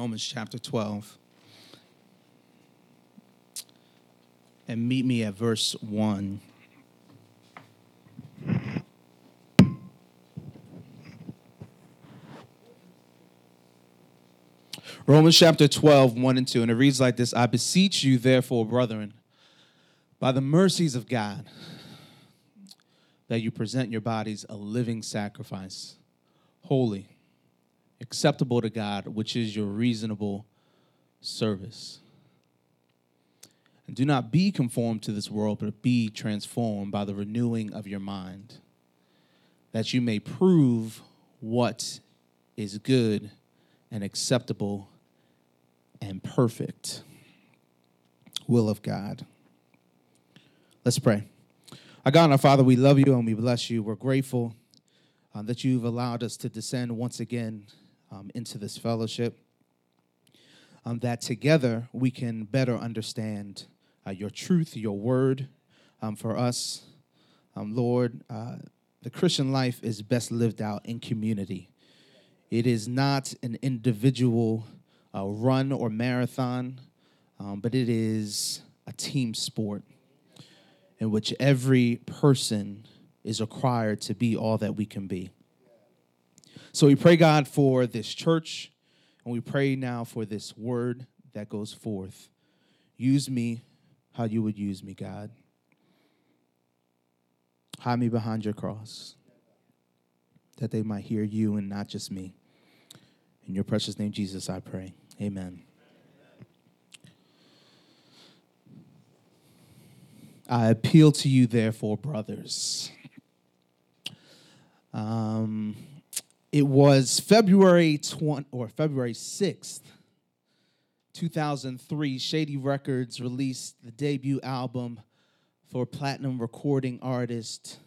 Romans chapter 12. And meet me at verse 1. Romans chapter 12, 1 and 2. And it reads like this I beseech you, therefore, brethren, by the mercies of God, that you present your bodies a living sacrifice, holy, acceptable to God, which is your reasonable service. And do not be conformed to this world, but be transformed by the renewing of your mind, that you may prove what is good and acceptable and perfect will of God. Let's pray. Our God and our Father, we love you and we bless you. We're grateful um, that you've allowed us to descend once again um, into this fellowship, um, that together we can better understand uh, your truth, your word um, for us. Um, Lord, uh, the Christian life is best lived out in community. It is not an individual uh, run or marathon, um, but it is a team sport in which every person is required to be all that we can be. So we pray, God, for this church, and we pray now for this word that goes forth. Use me how you would use me, God. Hide me behind your cross, that they might hear you and not just me. In your precious name, Jesus, I pray. Amen. I appeal to you, therefore, brothers. Um, it was February 20, or February 6th, 2003. Shady Records released the debut album for platinum recording artist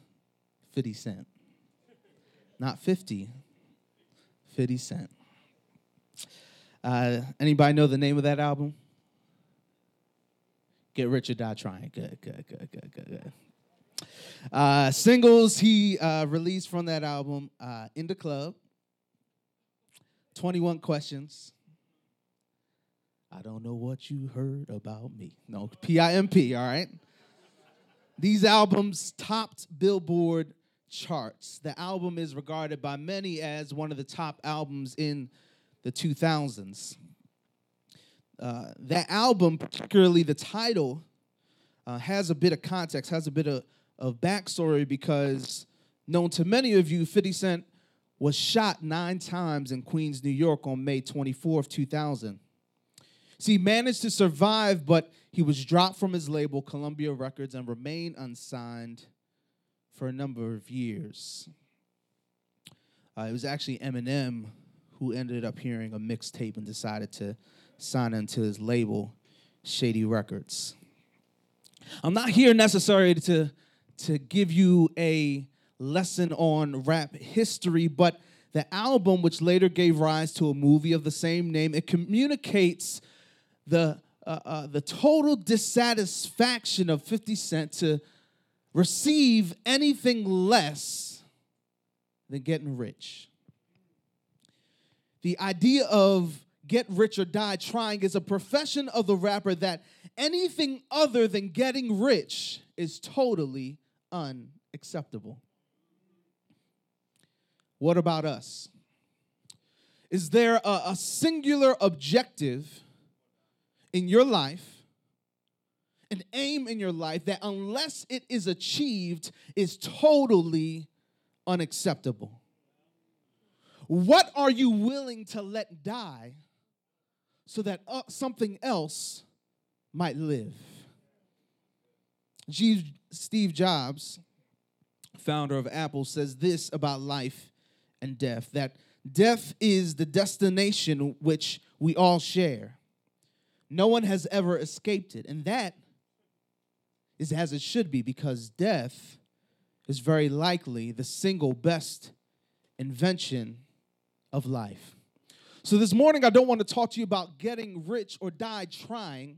50 Cent. Not 50, 50 Cent. Uh, anybody know the name of that album? Get Rich or Die Trying. Good, good, good, good, good, good. Uh, singles he uh, released from that album uh, In the Club, 21 Questions. I don't know what you heard about me. No, P I M P, all right? These albums topped Billboard charts. The album is regarded by many as one of the top albums in the 2000s. Uh, that album, particularly the title, uh, has a bit of context, has a bit of, of backstory because, known to many of you, 50 Cent was shot nine times in Queens, New York on May 24th, 2000. See, managed to survive, but he was dropped from his label, Columbia Records, and remained unsigned for a number of years. Uh, it was actually Eminem who ended up hearing a mixtape and decided to sign into his label, Shady Records. I'm not here necessarily to, to give you a lesson on rap history, but the album, which later gave rise to a movie of the same name, it communicates the, uh, uh, the total dissatisfaction of 50 Cent to receive anything less than getting rich. The idea of get rich or die trying is a profession of the rapper that anything other than getting rich is totally unacceptable. What about us? Is there a, a, singular objective in your life, an aim in your life that, unless it is achieved, is totally unacceptable? What are you willing to let die so that uh, something else might live? Steve Jobs, founder of Apple, says this about life and death that death is the destination which we all share. No one has ever escaped it. And that is as it should be because death is very likely the single best invention of life. So, this morning, I don't want to talk to you about getting rich or die trying,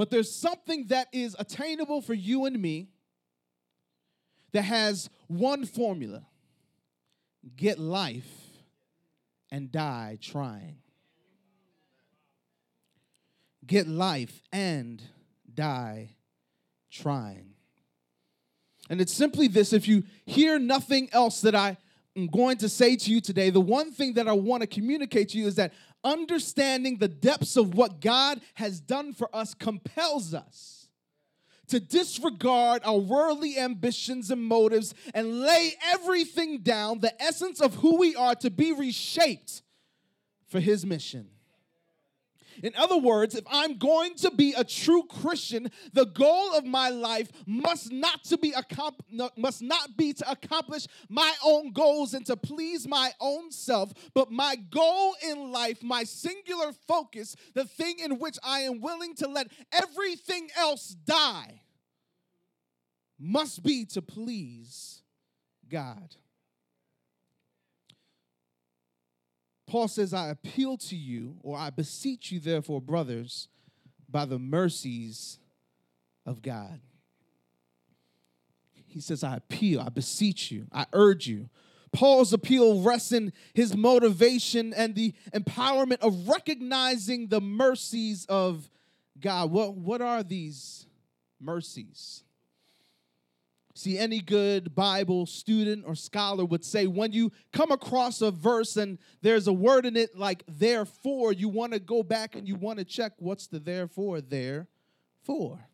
but there's something that is attainable for you and me that has one formula get life and die trying. get life and die trying. And it's simply this if you hear nothing else that I am going to say to you today, the one thing that I want to communicate to you is that understanding the depths of what God has done for us compels us to disregard our worldly ambitions and motives and lay everything down, the essence of who we are, to be reshaped for His mission. In other words, if I'm going to be a true Christian, the goal of my life must not to be must not be to accomplish my own goals and to please my own self, but my goal in life, my singular focus, the thing in which I am willing to let everything else die, must be to please God. Paul says, I appeal to you, or I beseech you, therefore, brothers, by the mercies of God. He says, I appeal, I beseech you, I urge you. Paul's appeal rests in his motivation and the empowerment of recognizing the mercies of God. What, what are these mercies? See, any good Bible student or scholar would say when you come across a verse and there's a word in it like therefore, you want to go back and you want to check what's the therefore there for.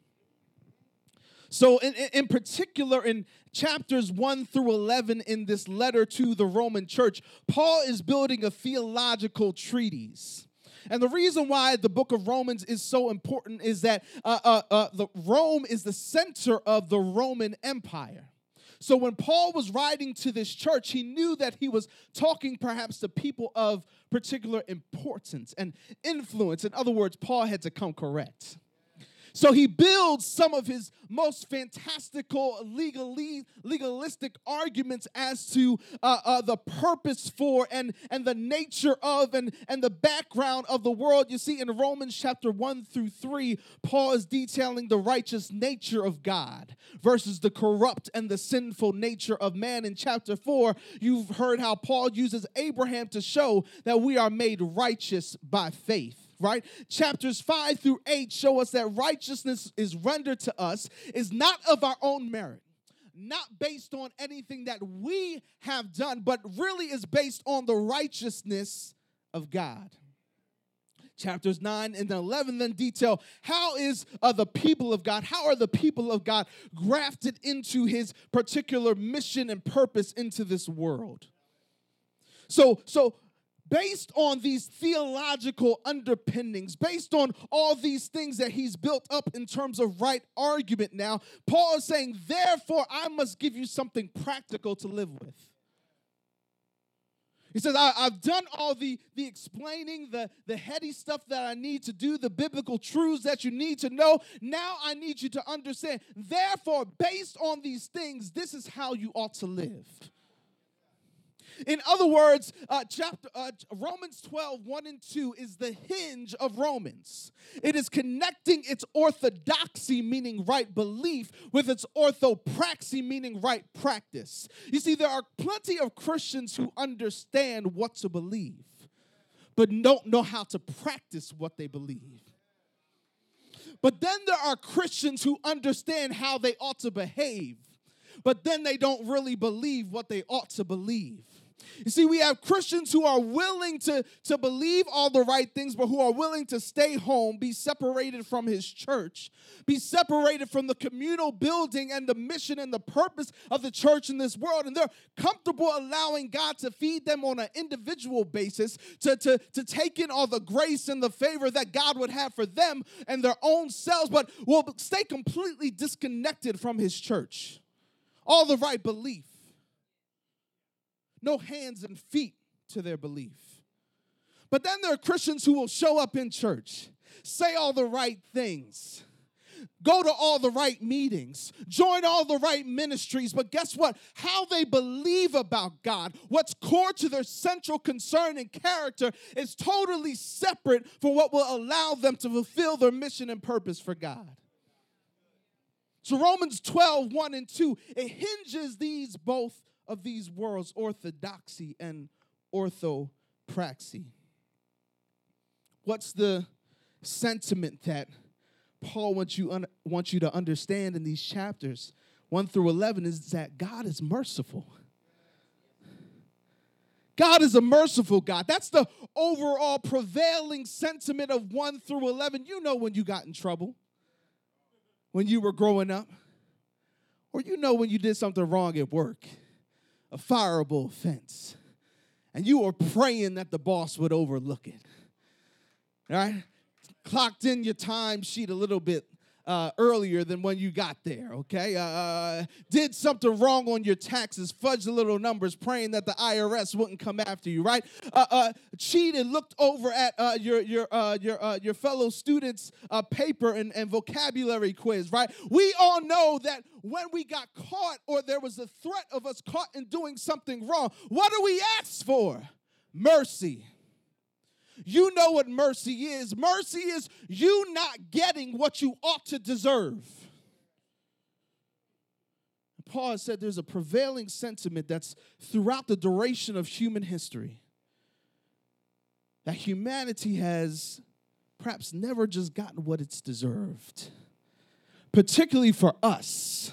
So, in, in particular, in chapters 1 through 11 in this letter to the Roman church, Paul is building a theological treatise. And the reason why the book of Romans is so important is that uh, uh, uh, the Rome is the center of the Roman Empire. So when Paul was writing to this church, he knew that he was talking perhaps to people of particular importance and influence. In other words, Paul had to come correct. So he builds some of his most fantastical legally, legalistic arguments as to uh, uh, the purpose for and, and the nature of and, and the background of the world. You see, in Romans chapter 1 through 3, Paul is detailing the righteous nature of God versus the corrupt and the sinful nature of man. In chapter 4, you've heard how Paul uses Abraham to show that we are made righteous by faith right? Chapters 5 through 8 show us that righteousness is rendered to us is not of our own merit, not based on anything that we have done, but really is based on the righteousness of God. Chapters 9 and 11 then detail how is uh, the people of God, how are the people of God grafted into his particular mission and purpose into this world. So, so based on these theological underpinnings, based on all these things that he's built up in terms of right argument now, Paul is saying, therefore, I must give you something practical to live with. He says, I, have done all the, the explaining, the, the heady stuff that I need to do, the biblical truths that you need to know. Now I need you to understand. Therefore, based on these things, this is how you ought to live. In other words, uh, chapter uh, Romans 12, 1 and 2 is the hinge of Romans. It is connecting its orthodoxy, meaning right belief, with its orthopraxy, meaning right practice. You see, there are plenty of Christians who understand what to believe, but don't know how to practice what they believe. But then there are Christians who understand how they ought to behave, but then they don't really believe what they ought to believe. You see, we have Christians who are willing to, to believe all the right things, but who are willing to stay home, be separated from his church, be separated from the communal building and the mission and the purpose of the church in this world. And they're comfortable allowing God to feed them on an individual basis, to, to, to take in all the grace and the favor that God would have for them and their own selves, but will stay completely disconnected from his church. All the right belief no hands and feet to their belief. But then there are Christians who will show up in church, say all the right things, go to all the right meetings, join all the right ministries, but guess what? How they believe about God, what's core to their central concern and character, is totally separate from what will allow them to fulfill their mission and purpose for God. So Romans 12, 1 and 2, it hinges these both of these worlds, orthodoxy and orthopraxy. What's the sentiment that Paul wants you, un- wants you to understand in these chapters 1 through 11 is that God is merciful. God is a merciful God. That's the overall prevailing sentiment of 1 through 11. You know when you got in trouble, when you were growing up, or you know when you did something wrong at work, a fireable offense, and you were praying that the boss would overlook it. All right? Clocked in your time sheet a little bit uh, earlier than when you got there, okay? Uh, uh, did something wrong on your taxes, fudged the little numbers, praying that the IRS wouldn't come after you, right? Uh, uh, cheated, looked over at uh, your, your, your, your fellow students' paper and, and vocabulary quiz, right? We all know that when we got caught or there was a threat of us caught in doing something wrong, what do we ask for? Mercy. You know what mercy is. Mercy is you not getting what you ought to deserve. Paul said there's a prevailing sentiment that's throughout the duration of human history that humanity has perhaps never just gotten what it's deserved, particularly for us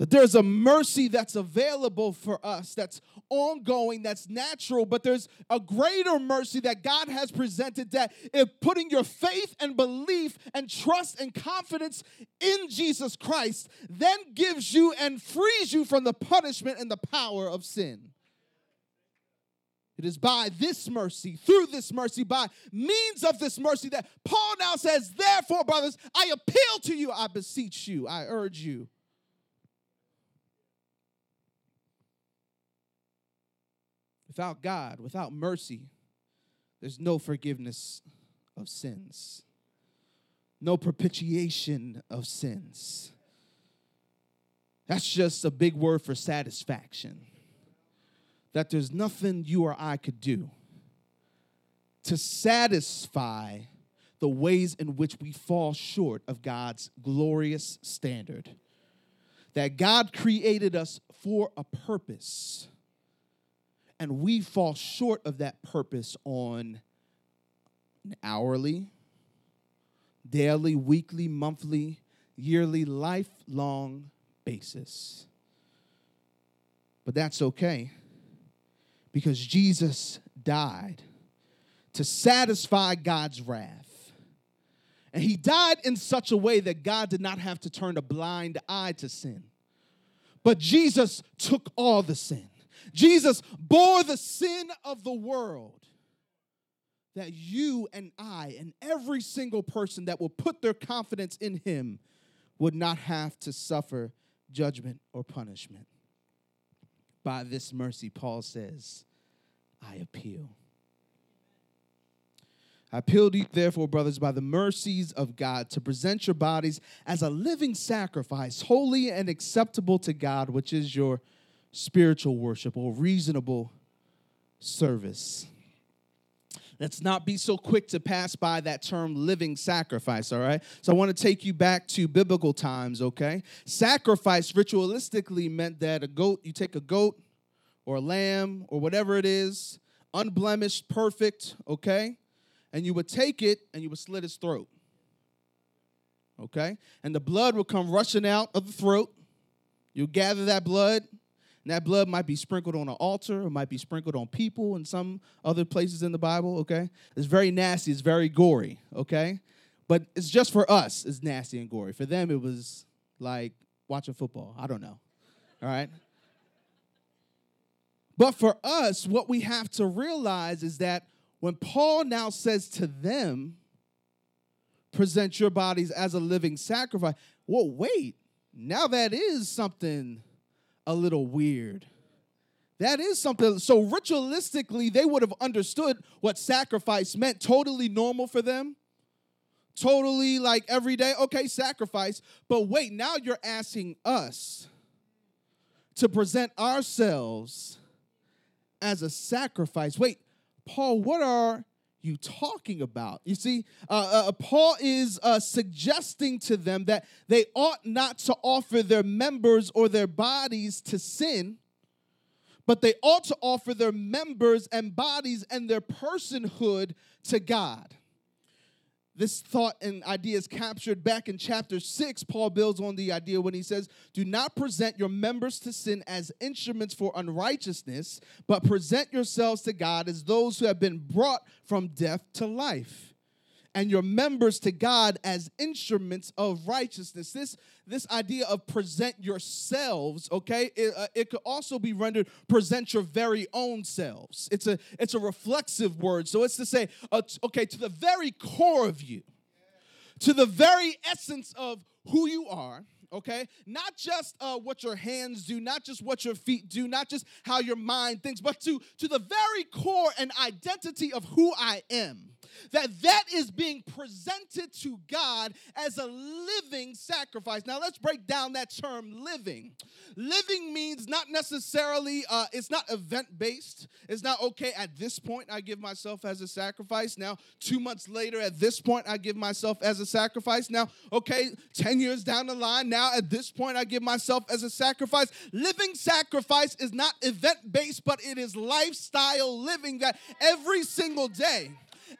that there's a mercy that's available for us, that's ongoing, that's natural, but there's a greater mercy that God has presented that if putting your faith and belief and trust and confidence in Jesus Christ then gives you and frees you from the punishment and the power of sin. It is by this mercy, through this mercy, by means of this mercy that Paul now says, Therefore, brothers, I appeal to you, I beseech you, I urge you Without God, without mercy, there's no forgiveness of sins, no propitiation of sins. That's just a big word for satisfaction. That there's nothing you or I could do to satisfy the ways in which we fall short of God's glorious standard. That God created us for a purpose and we fall short of that purpose on an hourly, daily, weekly, monthly, yearly, lifelong basis. But that's okay because Jesus died to satisfy God's wrath. And he died in such a way that God did not have to turn a blind eye to sin. But Jesus took all the sin. Jesus bore the sin of the world that you and I and every single person that will put their confidence in him would not have to suffer judgment or punishment. By this mercy, Paul says, I appeal. I appeal to you, therefore, brothers, by the mercies of God, to present your bodies as a living sacrifice, holy and acceptable to God, which is your spiritual worship or reasonable service. Let's not be so quick to pass by that term living sacrifice, all right? So I want to take you back to biblical times, okay? Sacrifice ritualistically meant that a goat, you take a goat or a lamb or whatever it is, unblemished, perfect, okay? And you would take it and you would slit its throat, okay? And the blood would come rushing out of the throat. You gather that blood and that blood might be sprinkled on an altar, it might be sprinkled on people in some other places in the Bible, okay? It's very nasty, it's very gory, okay? But it's just for us, it's nasty and gory. For them, it was like watching football. I don't know, all right? But for us, what we have to realize is that when Paul now says to them, present your bodies as a living sacrifice, well, wait, now that is something a little weird. That is something. So, ritualistically, they would have understood what sacrifice meant. Totally normal for them. Totally like every day. Okay, sacrifice. But wait, now you're asking us to present ourselves as a sacrifice. Wait, Paul, what are you talking about? You see, uh, uh, Paul is uh, suggesting to them that they ought not to offer their members or their bodies to sin, but they ought to offer their members and bodies and their personhood to God. This thought and idea is captured back in chapter 6. Paul builds on the idea when he says, Do not present your members to sin as instruments for unrighteousness, but present yourselves to God as those who have been brought from death to life and your members to God as instruments of righteousness. This, this idea of present yourselves, okay, it, uh, it could also be rendered present your very own selves. It's a, it's a reflexive word. So it's to say, uh, okay, to the very core of you, to the very essence of who you are okay? Not just uh, what your hands do, not just what your feet do, not just how your mind thinks, but to, to the very core and identity of who I am that that is being presented to God as a living sacrifice. Now let's break down that term living. Living means not necessarily uh, it's not event based. It's not okay at this point I give myself as a sacrifice. Now 2 months later at this point I give myself as a sacrifice. Now okay, 10 years down the line now at this point I give myself as a sacrifice. Living sacrifice is not event based but it is lifestyle living that every single day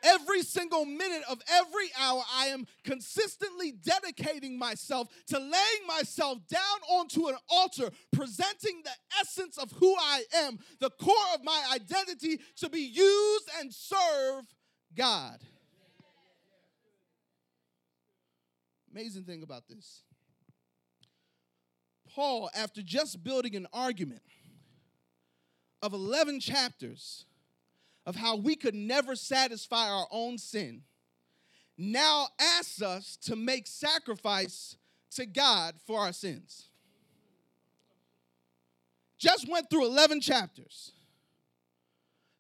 Every single minute of every hour, I am consistently dedicating myself to laying myself down onto an altar, presenting the essence of who I am, the core of my identity to be used and serve God. Amazing thing about this. Paul, after just building an argument of 11 chapters, of how we could never satisfy our own sin now asks us to make sacrifice to God for our sins. Just went through 11 chapters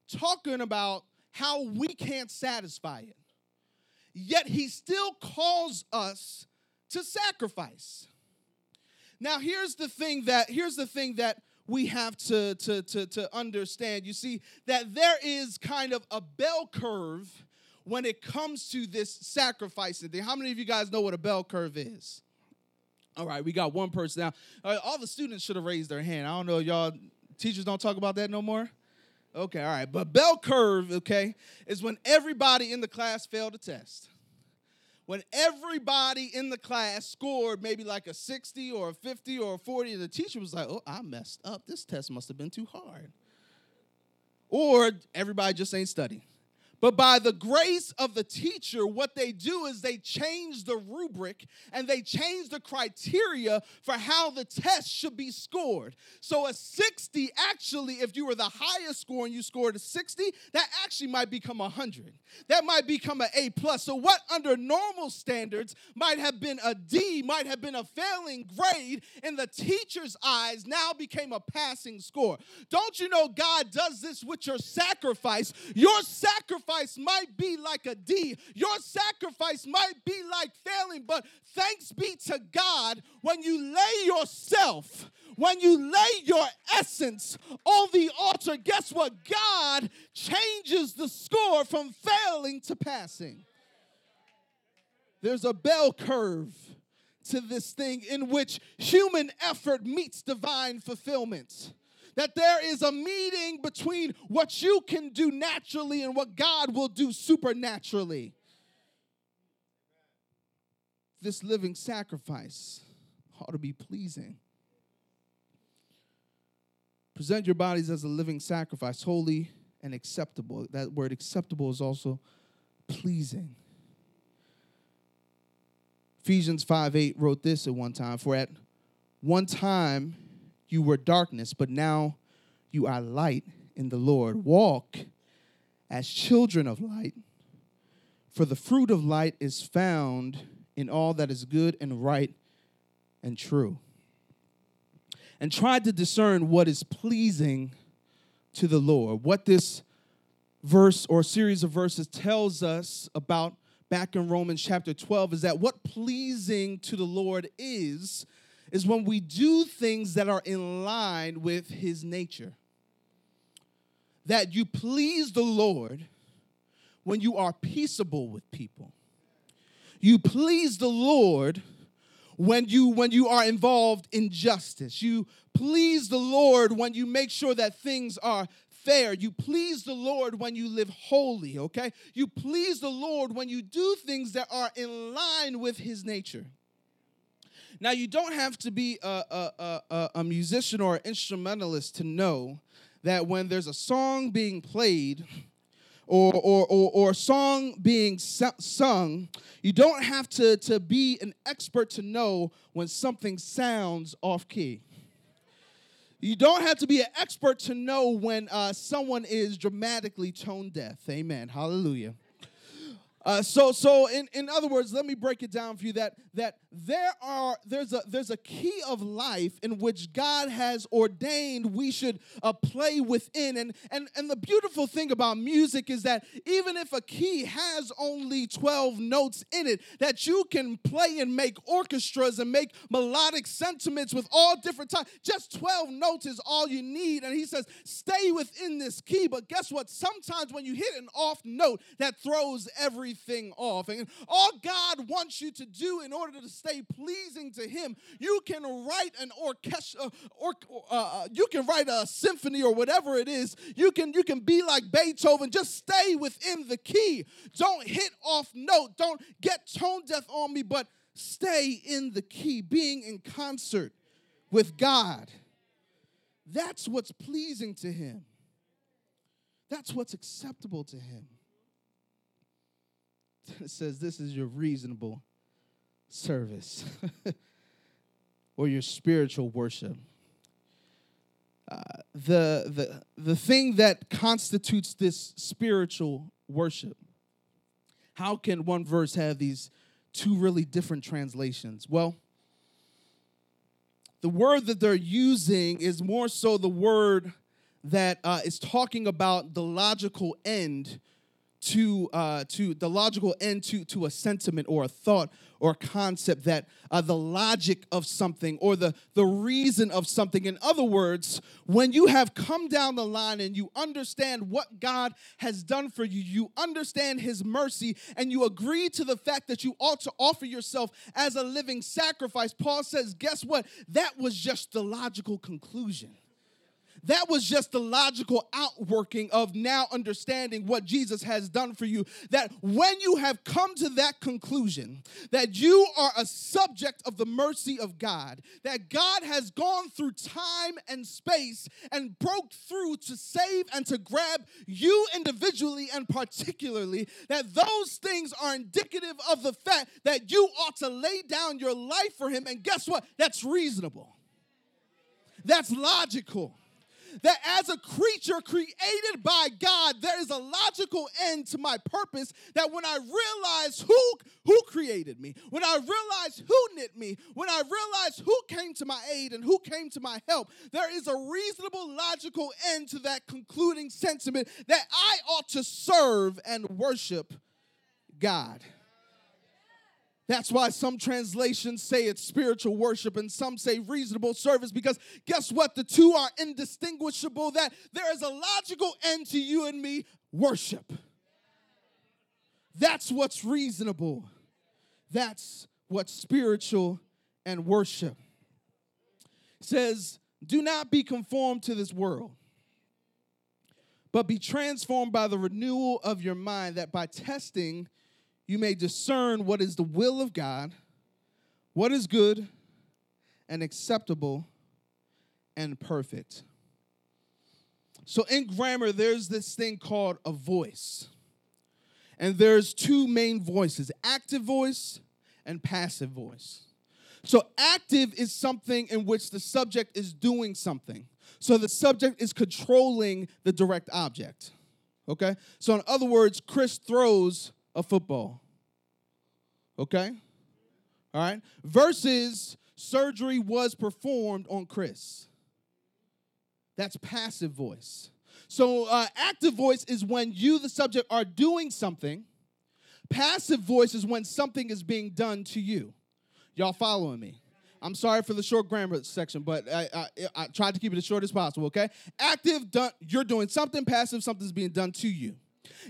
talking about how we can't satisfy it. Yet he still calls us to sacrifice. Now here's the thing that here's the thing that we have to, to, to, to understand. You see, that there is kind of a bell curve when it comes to this sacrificing thing. How many of you guys know what a bell curve is? All right, we got one person now. All, right, all the students should have raised their hand. I don't know, y'all teachers don't talk about that no more? Okay, all right. But bell curve, okay, is when everybody in the class failed a test when everybody in the class scored maybe like a 60 or a 50 or a 40, the teacher was like, oh, I messed up. This test must have been too hard. Or everybody just ain't studying. But by the grace of the teacher, what they do is they change the rubric and they change the criteria for how the test should be scored. So a 60 actually, if you were the highest score and you scored a 60, that actually might become a 100. That might become an A plus. So what under normal standards might have been a D, might have been a failing grade in the teacher's eyes, now became a passing score. Don't you know God does this with your sacrifice? Your sacrifice sacrifice might be like a D. Your sacrifice might be like failing, but thanks be to God when you lay yourself, when you lay your essence on the altar, guess what? God changes the score from failing to passing. There's a bell curve to this thing in which human effort meets divine fulfillment that there is a meeting between what you can do naturally and what God will do supernaturally. This living sacrifice ought to be pleasing. Present your bodies as a living sacrifice, holy and acceptable. That word acceptable is also pleasing. Ephesians 5 8 wrote this at one time For at one time you were darkness, but now you are light in the Lord. Walk as children of light, for the fruit of light is found in all that is good and right and true. And try to discern what is pleasing to the Lord. What this verse or series of verses tells us about back in Romans chapter 12 is that what pleasing to the Lord is is when we do things that are in line with his nature. That you please the Lord when you are peaceable with people. You please the Lord when you when you are involved in justice. You please the Lord when you make sure that things are fair. You please the Lord when you live holy, okay? You please the Lord when you do things that are in line with his nature. Now, you don't have to be a, a, a, a musician or an instrumentalist to know that when there's a song being played, or, or, or, or, a song being sung, you don't have to, to be an expert to know when something sounds off key. You don't have to be an expert to know when uh, someone is dramatically tone deaf. Amen. Hallelujah. Uh, so, so in, in other words, let me break it down for you that that there are there's a there's a key of life in which God has ordained we should uh, play within. And and and the beautiful thing about music is that even if a key has only 12 notes in it that you can play and make orchestras and make melodic sentiments with all different types. just 12 notes is all you need. And he says stay within this key. But guess what? Sometimes when you hit an off note that throws everything off and all God wants you to do in order to stay pleasing to Him, you can write an orchestra, or, uh, uh, you can write a symphony or whatever it is. You can you can be like Beethoven. Just stay within the key. Don't hit off note. Don't get tone deaf on me, but stay in the key, being in concert with God. That's what's pleasing to Him. That's what's acceptable to Him. It says, This is your reasonable service or your spiritual worship. Uh, the, the, the thing that constitutes this spiritual worship. How can one verse have these two really different translations? Well, the word that they're using is more so the word that uh, is talking about the logical end to uh, to the logical end to to a sentiment or a thought or a concept that uh, the logic of something or the the reason of something. In other words when you have come down the line and you understand what god has done for you you understand his mercy and you agree to the fact that you ought to offer yourself as a living sacrifice paul says guess what? That was just the logical conclusion that was just the logical outworking of now understanding what Jesus has done for you. That when you have come to that conclusion, that you are a subject of the mercy of God, that God has gone through time and space and broke through to save and to grab you individually and particularly, that those things are indicative of the fact that you ought to lay down your life for Him. And guess what? That's reasonable. That's logical that as a creature created by God, there is a logical end to my purpose. That when I realize who, who created me, when I realize who knit me, when I realize who came to my aid and who came to my help, there is a reasonable, logical end to that concluding sentiment that I ought to serve and worship God. That's why some translations say it's spiritual worship and some say reasonable service because guess what? The two are indistinguishable, that there is a logical end to you and me worship. That's what's reasonable. That's what's spiritual and worship. It says, Do not be conformed to this world, but be transformed by the renewal of your mind, that by testing, you may discern what is the will of God, what is good and acceptable and perfect. So in grammar, there's this thing called a voice. And there's two main voices active voice and passive voice. So, active is something in which the subject is doing something. So, the subject is controlling the direct object. Okay? So, in other words, Chris throws a football. Okay? All right? Versus surgery was performed on Chris. That's passive voice. So, uh, active voice is when you, the subject, are doing something. Passive voice is when something is being done to you. Y'all following me? I'm sorry for the short grammar section, but I, I, I tried to keep it as short as possible, okay? Active, done, you're doing something, passive, something's being done to you.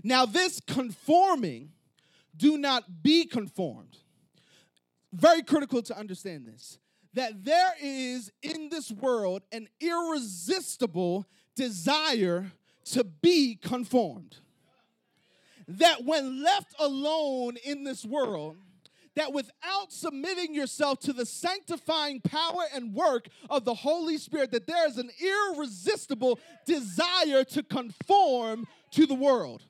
Now, this conforming do not be conformed. Very critical to understand this that there is in this world an irresistible desire to be conformed. That when left alone in this world, that without submitting yourself to the sanctifying power and work of the Holy Spirit, that there is an irresistible desire to conform to the world.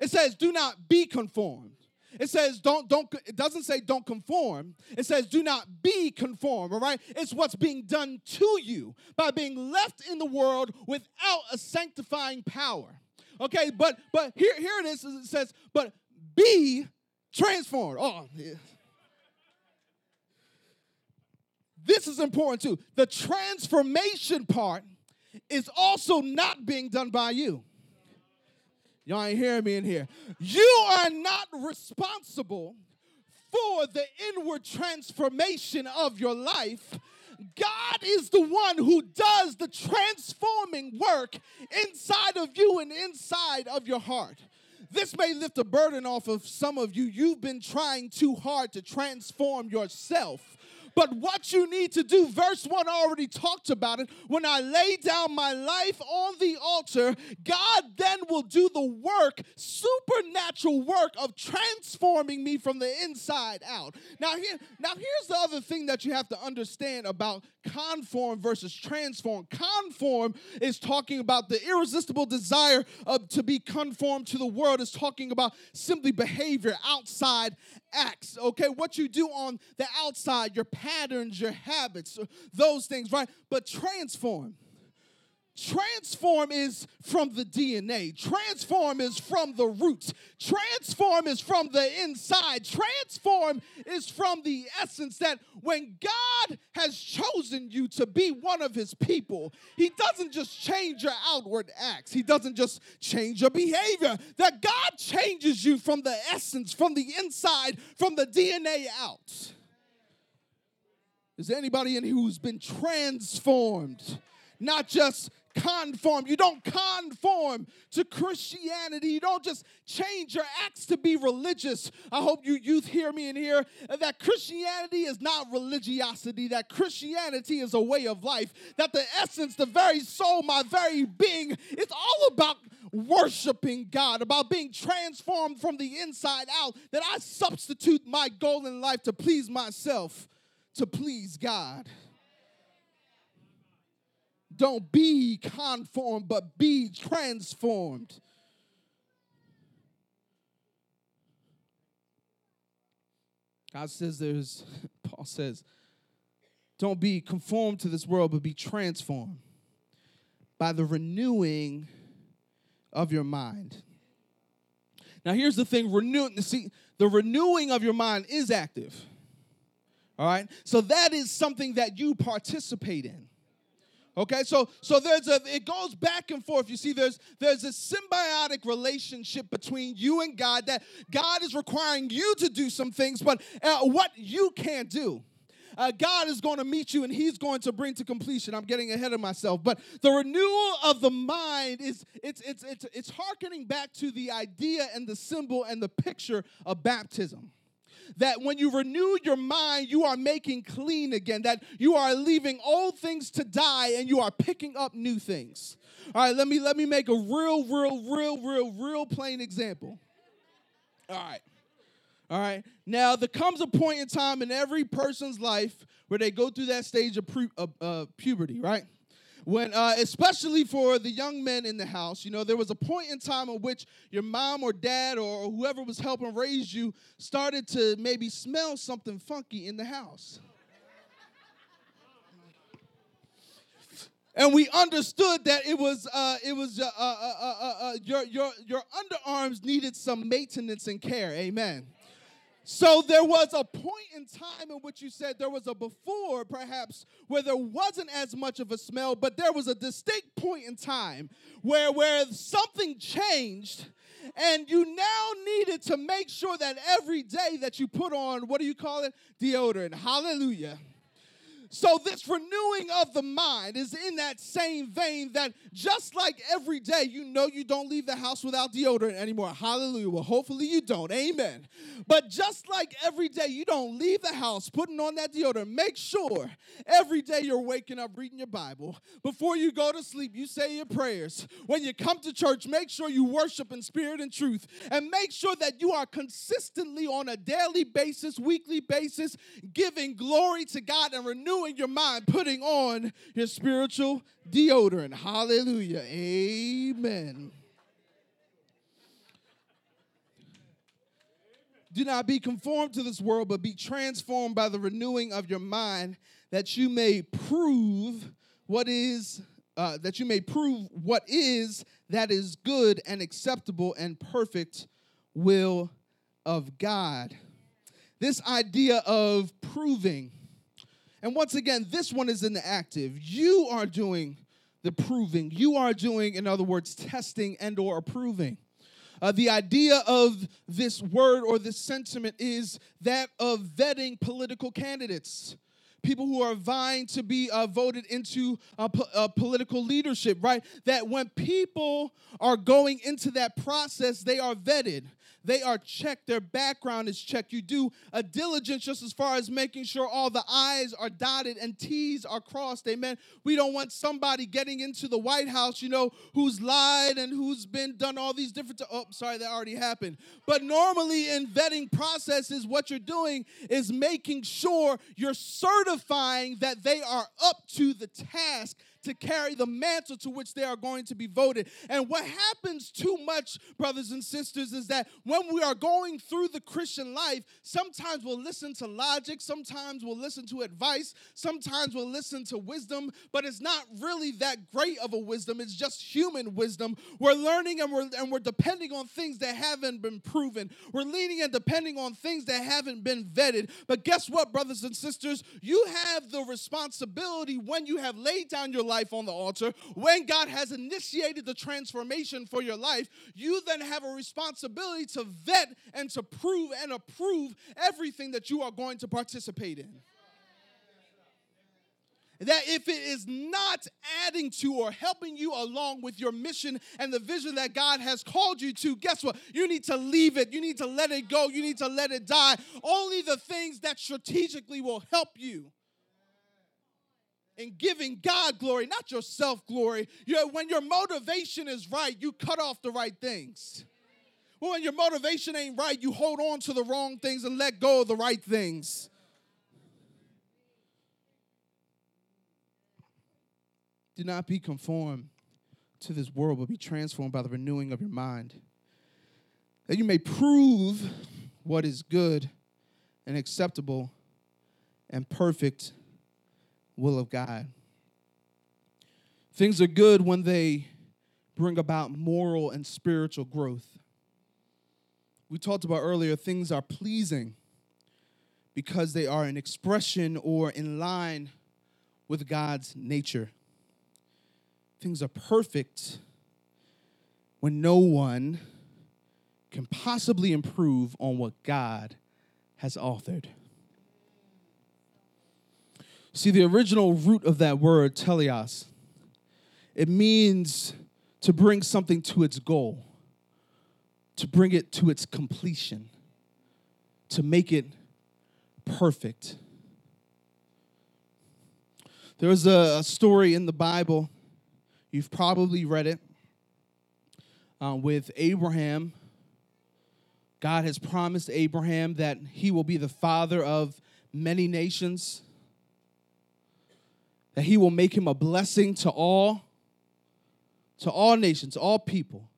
It says, do not be conformed. It says don't don't it doesn't say don't conform. It says do not be conformed, all right? It's what's being done to you by being left in the world without a sanctifying power. Okay, but but here here it is it says but be transformed. Oh, yeah. This is important too. The transformation part is also not being done by you. Y'all ain't hearing me in here. You are not responsible for the inward transformation of your life. God is the one who does the transforming work inside of you and inside of your heart. This may lift a burden off of some of you. You've been trying too hard to transform yourself. But what you need to do, verse 1 already talked about it. When I lay down my life on the altar, God then will do the work, supernatural work of transforming me from the inside out. Now, here, now here's the other thing that you have to understand about conform versus transform. Conform is talking about the irresistible desire of to be conformed to the world, is talking about simply behavior outside acts. Okay, what you do on the outside, your patterns, your habits, those things, right? But transform Transform is from the DNA. Transform is from the roots. Transform is from the inside. Transform is from the essence that when God has chosen you to be one of his people, he doesn't just change your outward acts, he doesn't just change your behavior. That God changes you from the essence, from the inside, from the DNA out. Is there anybody in here who's been transformed? Not just conform. You don't conform to Christianity. You don't just change your acts to be religious. I hope you youth hear me in here that Christianity is not religiosity, that Christianity is a way of life, that the essence, the very soul, my very being, it's all about worshiping God, about being transformed from the inside out, that I substitute my goal in life to please myself, to please God. Don't be conformed, but be transformed. God says there's, Paul says, don't be conformed to this world, but be transformed by the renewing of your mind. Now, here's the thing renew, see, the renewing of your mind is active. All right? So that is something that you participate in. Okay, so so there's a it goes back and forth. You see, there's there's a symbiotic relationship between you and God that God is requiring you to do some things, but uh, what you can't do. Uh, God is going to meet you and He's going to bring to completion. I'm getting ahead of myself, but the renewal of the mind is it's it's it's it's harkening back to the idea and the symbol and the picture of baptism that when you renew your mind, you are making clean again, that you are leaving old things to die and you are picking up new things. All right, let me let me make a real, real, real, real, real plain example. All right. All right. Now, there comes a point in time in every person's life where they go through that stage of, of uh, puberty, right? When uh, especially for the young men in the house you know there was a point in time in which your mom or dad or whoever was helping raise you started to maybe smell something funky in the house. And we understood that it was uh, it was uh, uh, uh, uh your your your underarms needed some maintenance and care. Amen so there was a point in time in which you said there was a before, perhaps, where there wasn't as much of a smell, but there was a distinct point in time where, where something changed and you now needed to make sure that every day that you put on, what do you call it? Deodorant. Hallelujah So, this renewing of the mind is in that same vein that just like every day, you know you don't leave the house without deodorant anymore. Hallelujah. Well, hopefully you don't. Amen. But just like every day, you don't leave the house putting on that deodorant. Make sure every day you're waking up reading your Bible. Before you go to sleep, you say your prayers. When you come to church, make sure you worship in spirit and truth. And make sure that you are consistently on a daily basis, weekly basis, giving glory to God and renewing your mind, putting on your spiritual deodorant. Hallelujah. Amen. Do not be conformed to this world, but be transformed by the renewing of your mind, that you may prove what is, uh, that you may prove what is that is good and acceptable and perfect will of God. This idea of proving and once again, this one is in the active. You are doing the proving. You are doing, in other words, testing and or approving. Uh, the idea of this word or this sentiment is that of vetting political candidates people who are vying to be uh, voted into uh, po- uh, political leadership, right? That when people are going into that process, they are vetted. They are checked. Their background is checked. You do a diligence just as far as making sure all the I's are dotted and T's are crossed. Amen. We don't want somebody getting into the White House, you know, who's lied and who's been done all these different. Oh, sorry, that already happened. But normally in vetting processes, what you're doing is making sure you're certifying that they are up to the task to carry the mantle to which they are going to be voted. And what happens too much, brothers and sisters, is that when we are going through the Christian life, sometimes we'll listen to logic, sometimes we'll listen to advice, sometimes we'll listen to wisdom, but it's not really that great of a wisdom. It's just human wisdom. We're learning and we're and we're depending on things that haven't been proven. We're leaning and depending on things that haven't been vetted. But guess what, brothers and sisters? You have the responsibility when you have laid down your life life on the altar, when God has initiated the transformation for your life, you then have a responsibility to vet and to prove and approve everything that you are going to participate in that if it is not adding to or helping you along with your mission and the vision that God has called you to, guess what? You need to leave it. You need to let it go. You need to let it die. Only the things that strategically will help you and giving God glory, not yourself glory. You when your motivation is right, you cut off the right things. Well, when your motivation ain't right, you hold on to the wrong things and let go of the right things. Do not be conformed to this world, but be transformed by the renewing of your mind, that you may prove what is good and acceptable and perfect will of God. Things are good when they bring about moral and spiritual growth. We talked about earlier, things are pleasing because they are an expression or in line with God's nature. Things are perfect when no one can possibly improve on what God has authored. See, the original root of that word, teleos, it means to bring something to its goal, to bring it to its completion, to make it perfect. There's a, story in the Bible, you've probably read it, uh, with Abraham. God has promised Abraham that he will be the father of many nations that he will make him a blessing to all, to all nations, all people.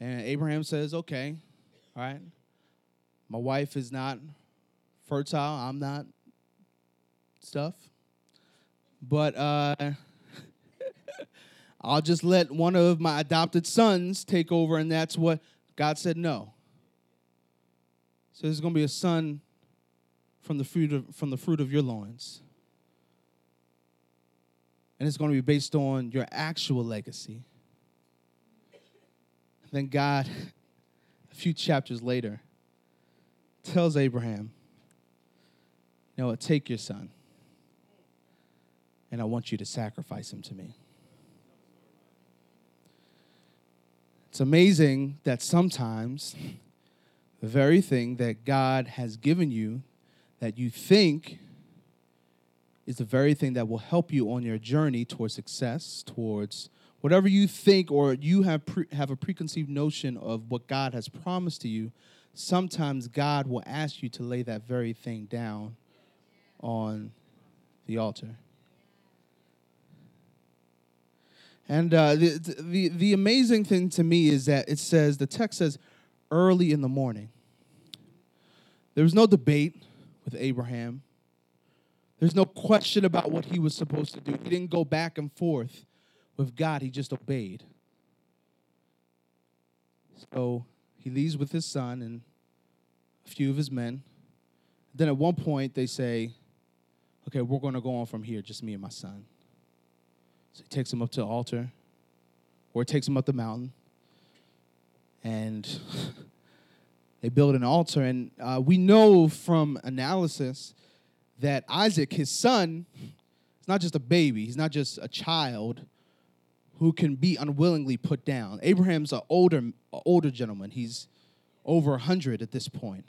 And Abraham says, okay, all right. My wife is not fertile, I'm not stuff. But uh, I'll just let one of my adopted sons take over, and that's what God said no. So there's going to be a son from the fruit of, from the fruit of your loins. And it's going to be based on your actual legacy. Then God, a few chapters later, tells Abraham You know what? Take your son, and I want you to sacrifice him to me. It's amazing that sometimes the very thing that God has given you that you think is the very thing that will help you on your journey towards success, towards whatever you think or you have pre- have a preconceived notion of what God has promised to you, sometimes God will ask you to lay that very thing down on the altar. And uh, the, the, the amazing thing to me is that it says, the text says, early in the morning. There was no debate with Abraham. There's no question about what he was supposed to do. He didn't go back and forth with God, he just obeyed. So he leaves with his son and a few of his men. Then at one point, they say, Okay, we're going to go on from here, just me and my son. So he takes him up to the altar, or takes him up the mountain, and they build an altar. And uh, we know from analysis that Isaac, his son, is not just a baby, he's not just a child who can be unwillingly put down. Abraham's an older, older gentleman. He's over 100 at this point.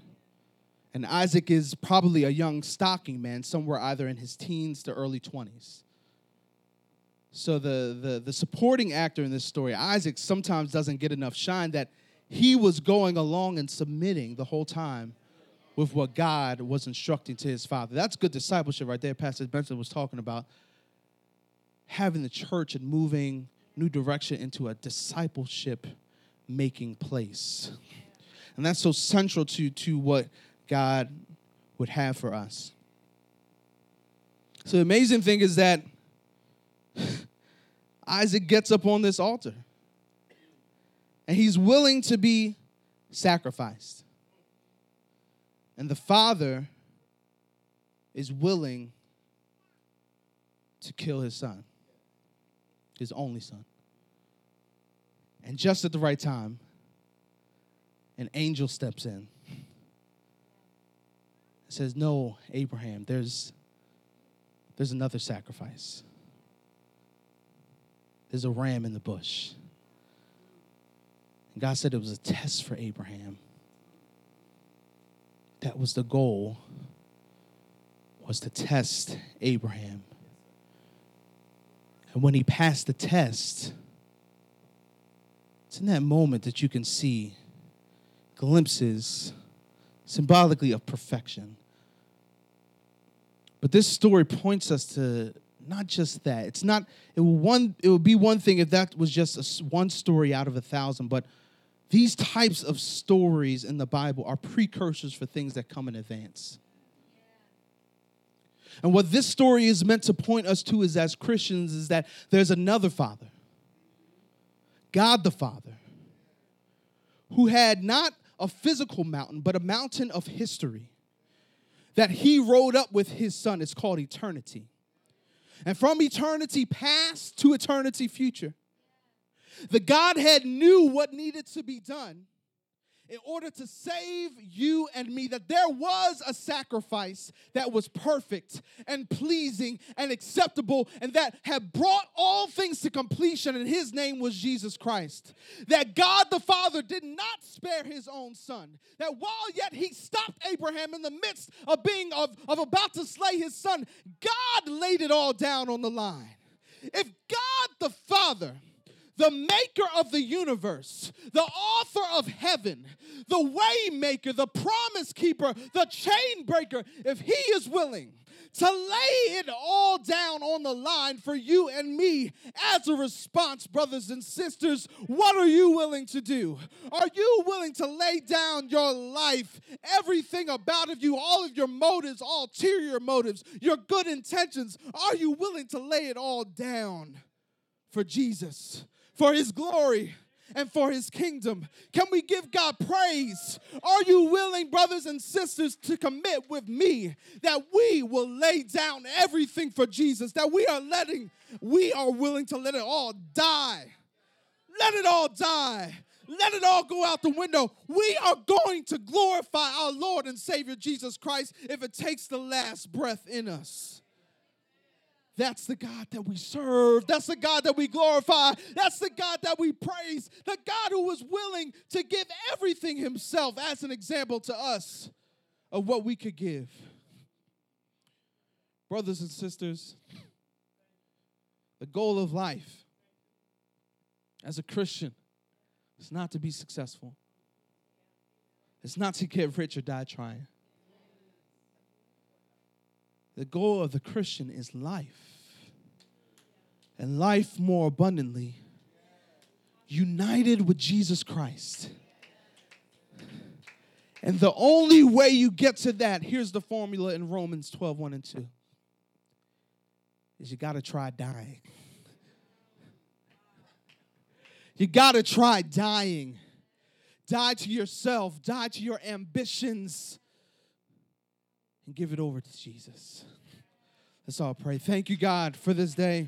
And Isaac is probably a young stocking man, somewhere either in his teens to early 20s. So the, the, the supporting actor in this story, Isaac, sometimes doesn't get enough shine that he was going along and submitting the whole time with what God was instructing to his father. That's good discipleship right there. Pastor Benson was talking about having the church and moving new direction into a discipleship making place. And that's so central to, to what God would have for us. So the amazing thing is that Isaac gets up on this altar and he's willing to be sacrificed. And the father is willing to kill his son, his only son. And just at the right time, an angel steps in. Says, No, Abraham, there's, there's another sacrifice. There's a ram in the bush. God said it was a test for Abraham. That was the goal, was to test Abraham. And when he passed the test, it's in that moment that you can see glimpses symbolically of perfection. But this story points us to not just that. It's not it will one it would be one thing if that was just a, one story out of a thousand, but these types of stories in the Bible are precursors for things that come in advance. And what this story is meant to point us to is as Christians is that there's another father God the Father, who had not a physical mountain, but a mountain of history that he rode up with his son. It's called eternity. And from eternity past to eternity future, the Godhead knew what needed to be done in order to save you and me, that there was a sacrifice that was perfect and pleasing and acceptable and that had brought all things to completion, and his name was Jesus Christ. That God the Father did not spare his own son, that while yet he stopped Abraham in the midst of being of, of about to slay his son, God laid it all down on the line. If God the Father the maker of the universe, the author of heaven, the waymaker, the promise keeper, the chain breaker, if he is willing to lay it all down on the line for you and me as a response, brothers and sisters, what are you willing to do? Are you willing to lay down your life, everything about of you, all of your motives, ulterior motives, your good intentions? Are you willing to lay it all down for Jesus? For his glory and for his kingdom. Can we give God praise? Are you willing, brothers and sisters, to commit with me that we will lay down everything for Jesus, that we are letting, we are willing to let it all die? Let it all die. let it all go out the window. We are going to glorify our Lord and Savior Jesus Christ if it takes the last breath in us. That's the God that we serve. That's the God that we glorify. That's the God that we praise. The God who was willing to give everything himself as an example to us of what we could give. Brothers and sisters, the goal of life as a Christian is not to be successful. It's not to get rich or die trying. The goal of the Christian is life. And life more abundantly, united with Jesus Christ. And the only way you get to that, here's the formula in Romans 12 1 and 2 is you got to try dying. You got to try dying. Die to yourself, die to your ambitions, and give it over to Jesus. Let's all pray. Thank you, God, for this day.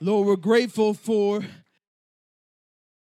Lord, we're grateful for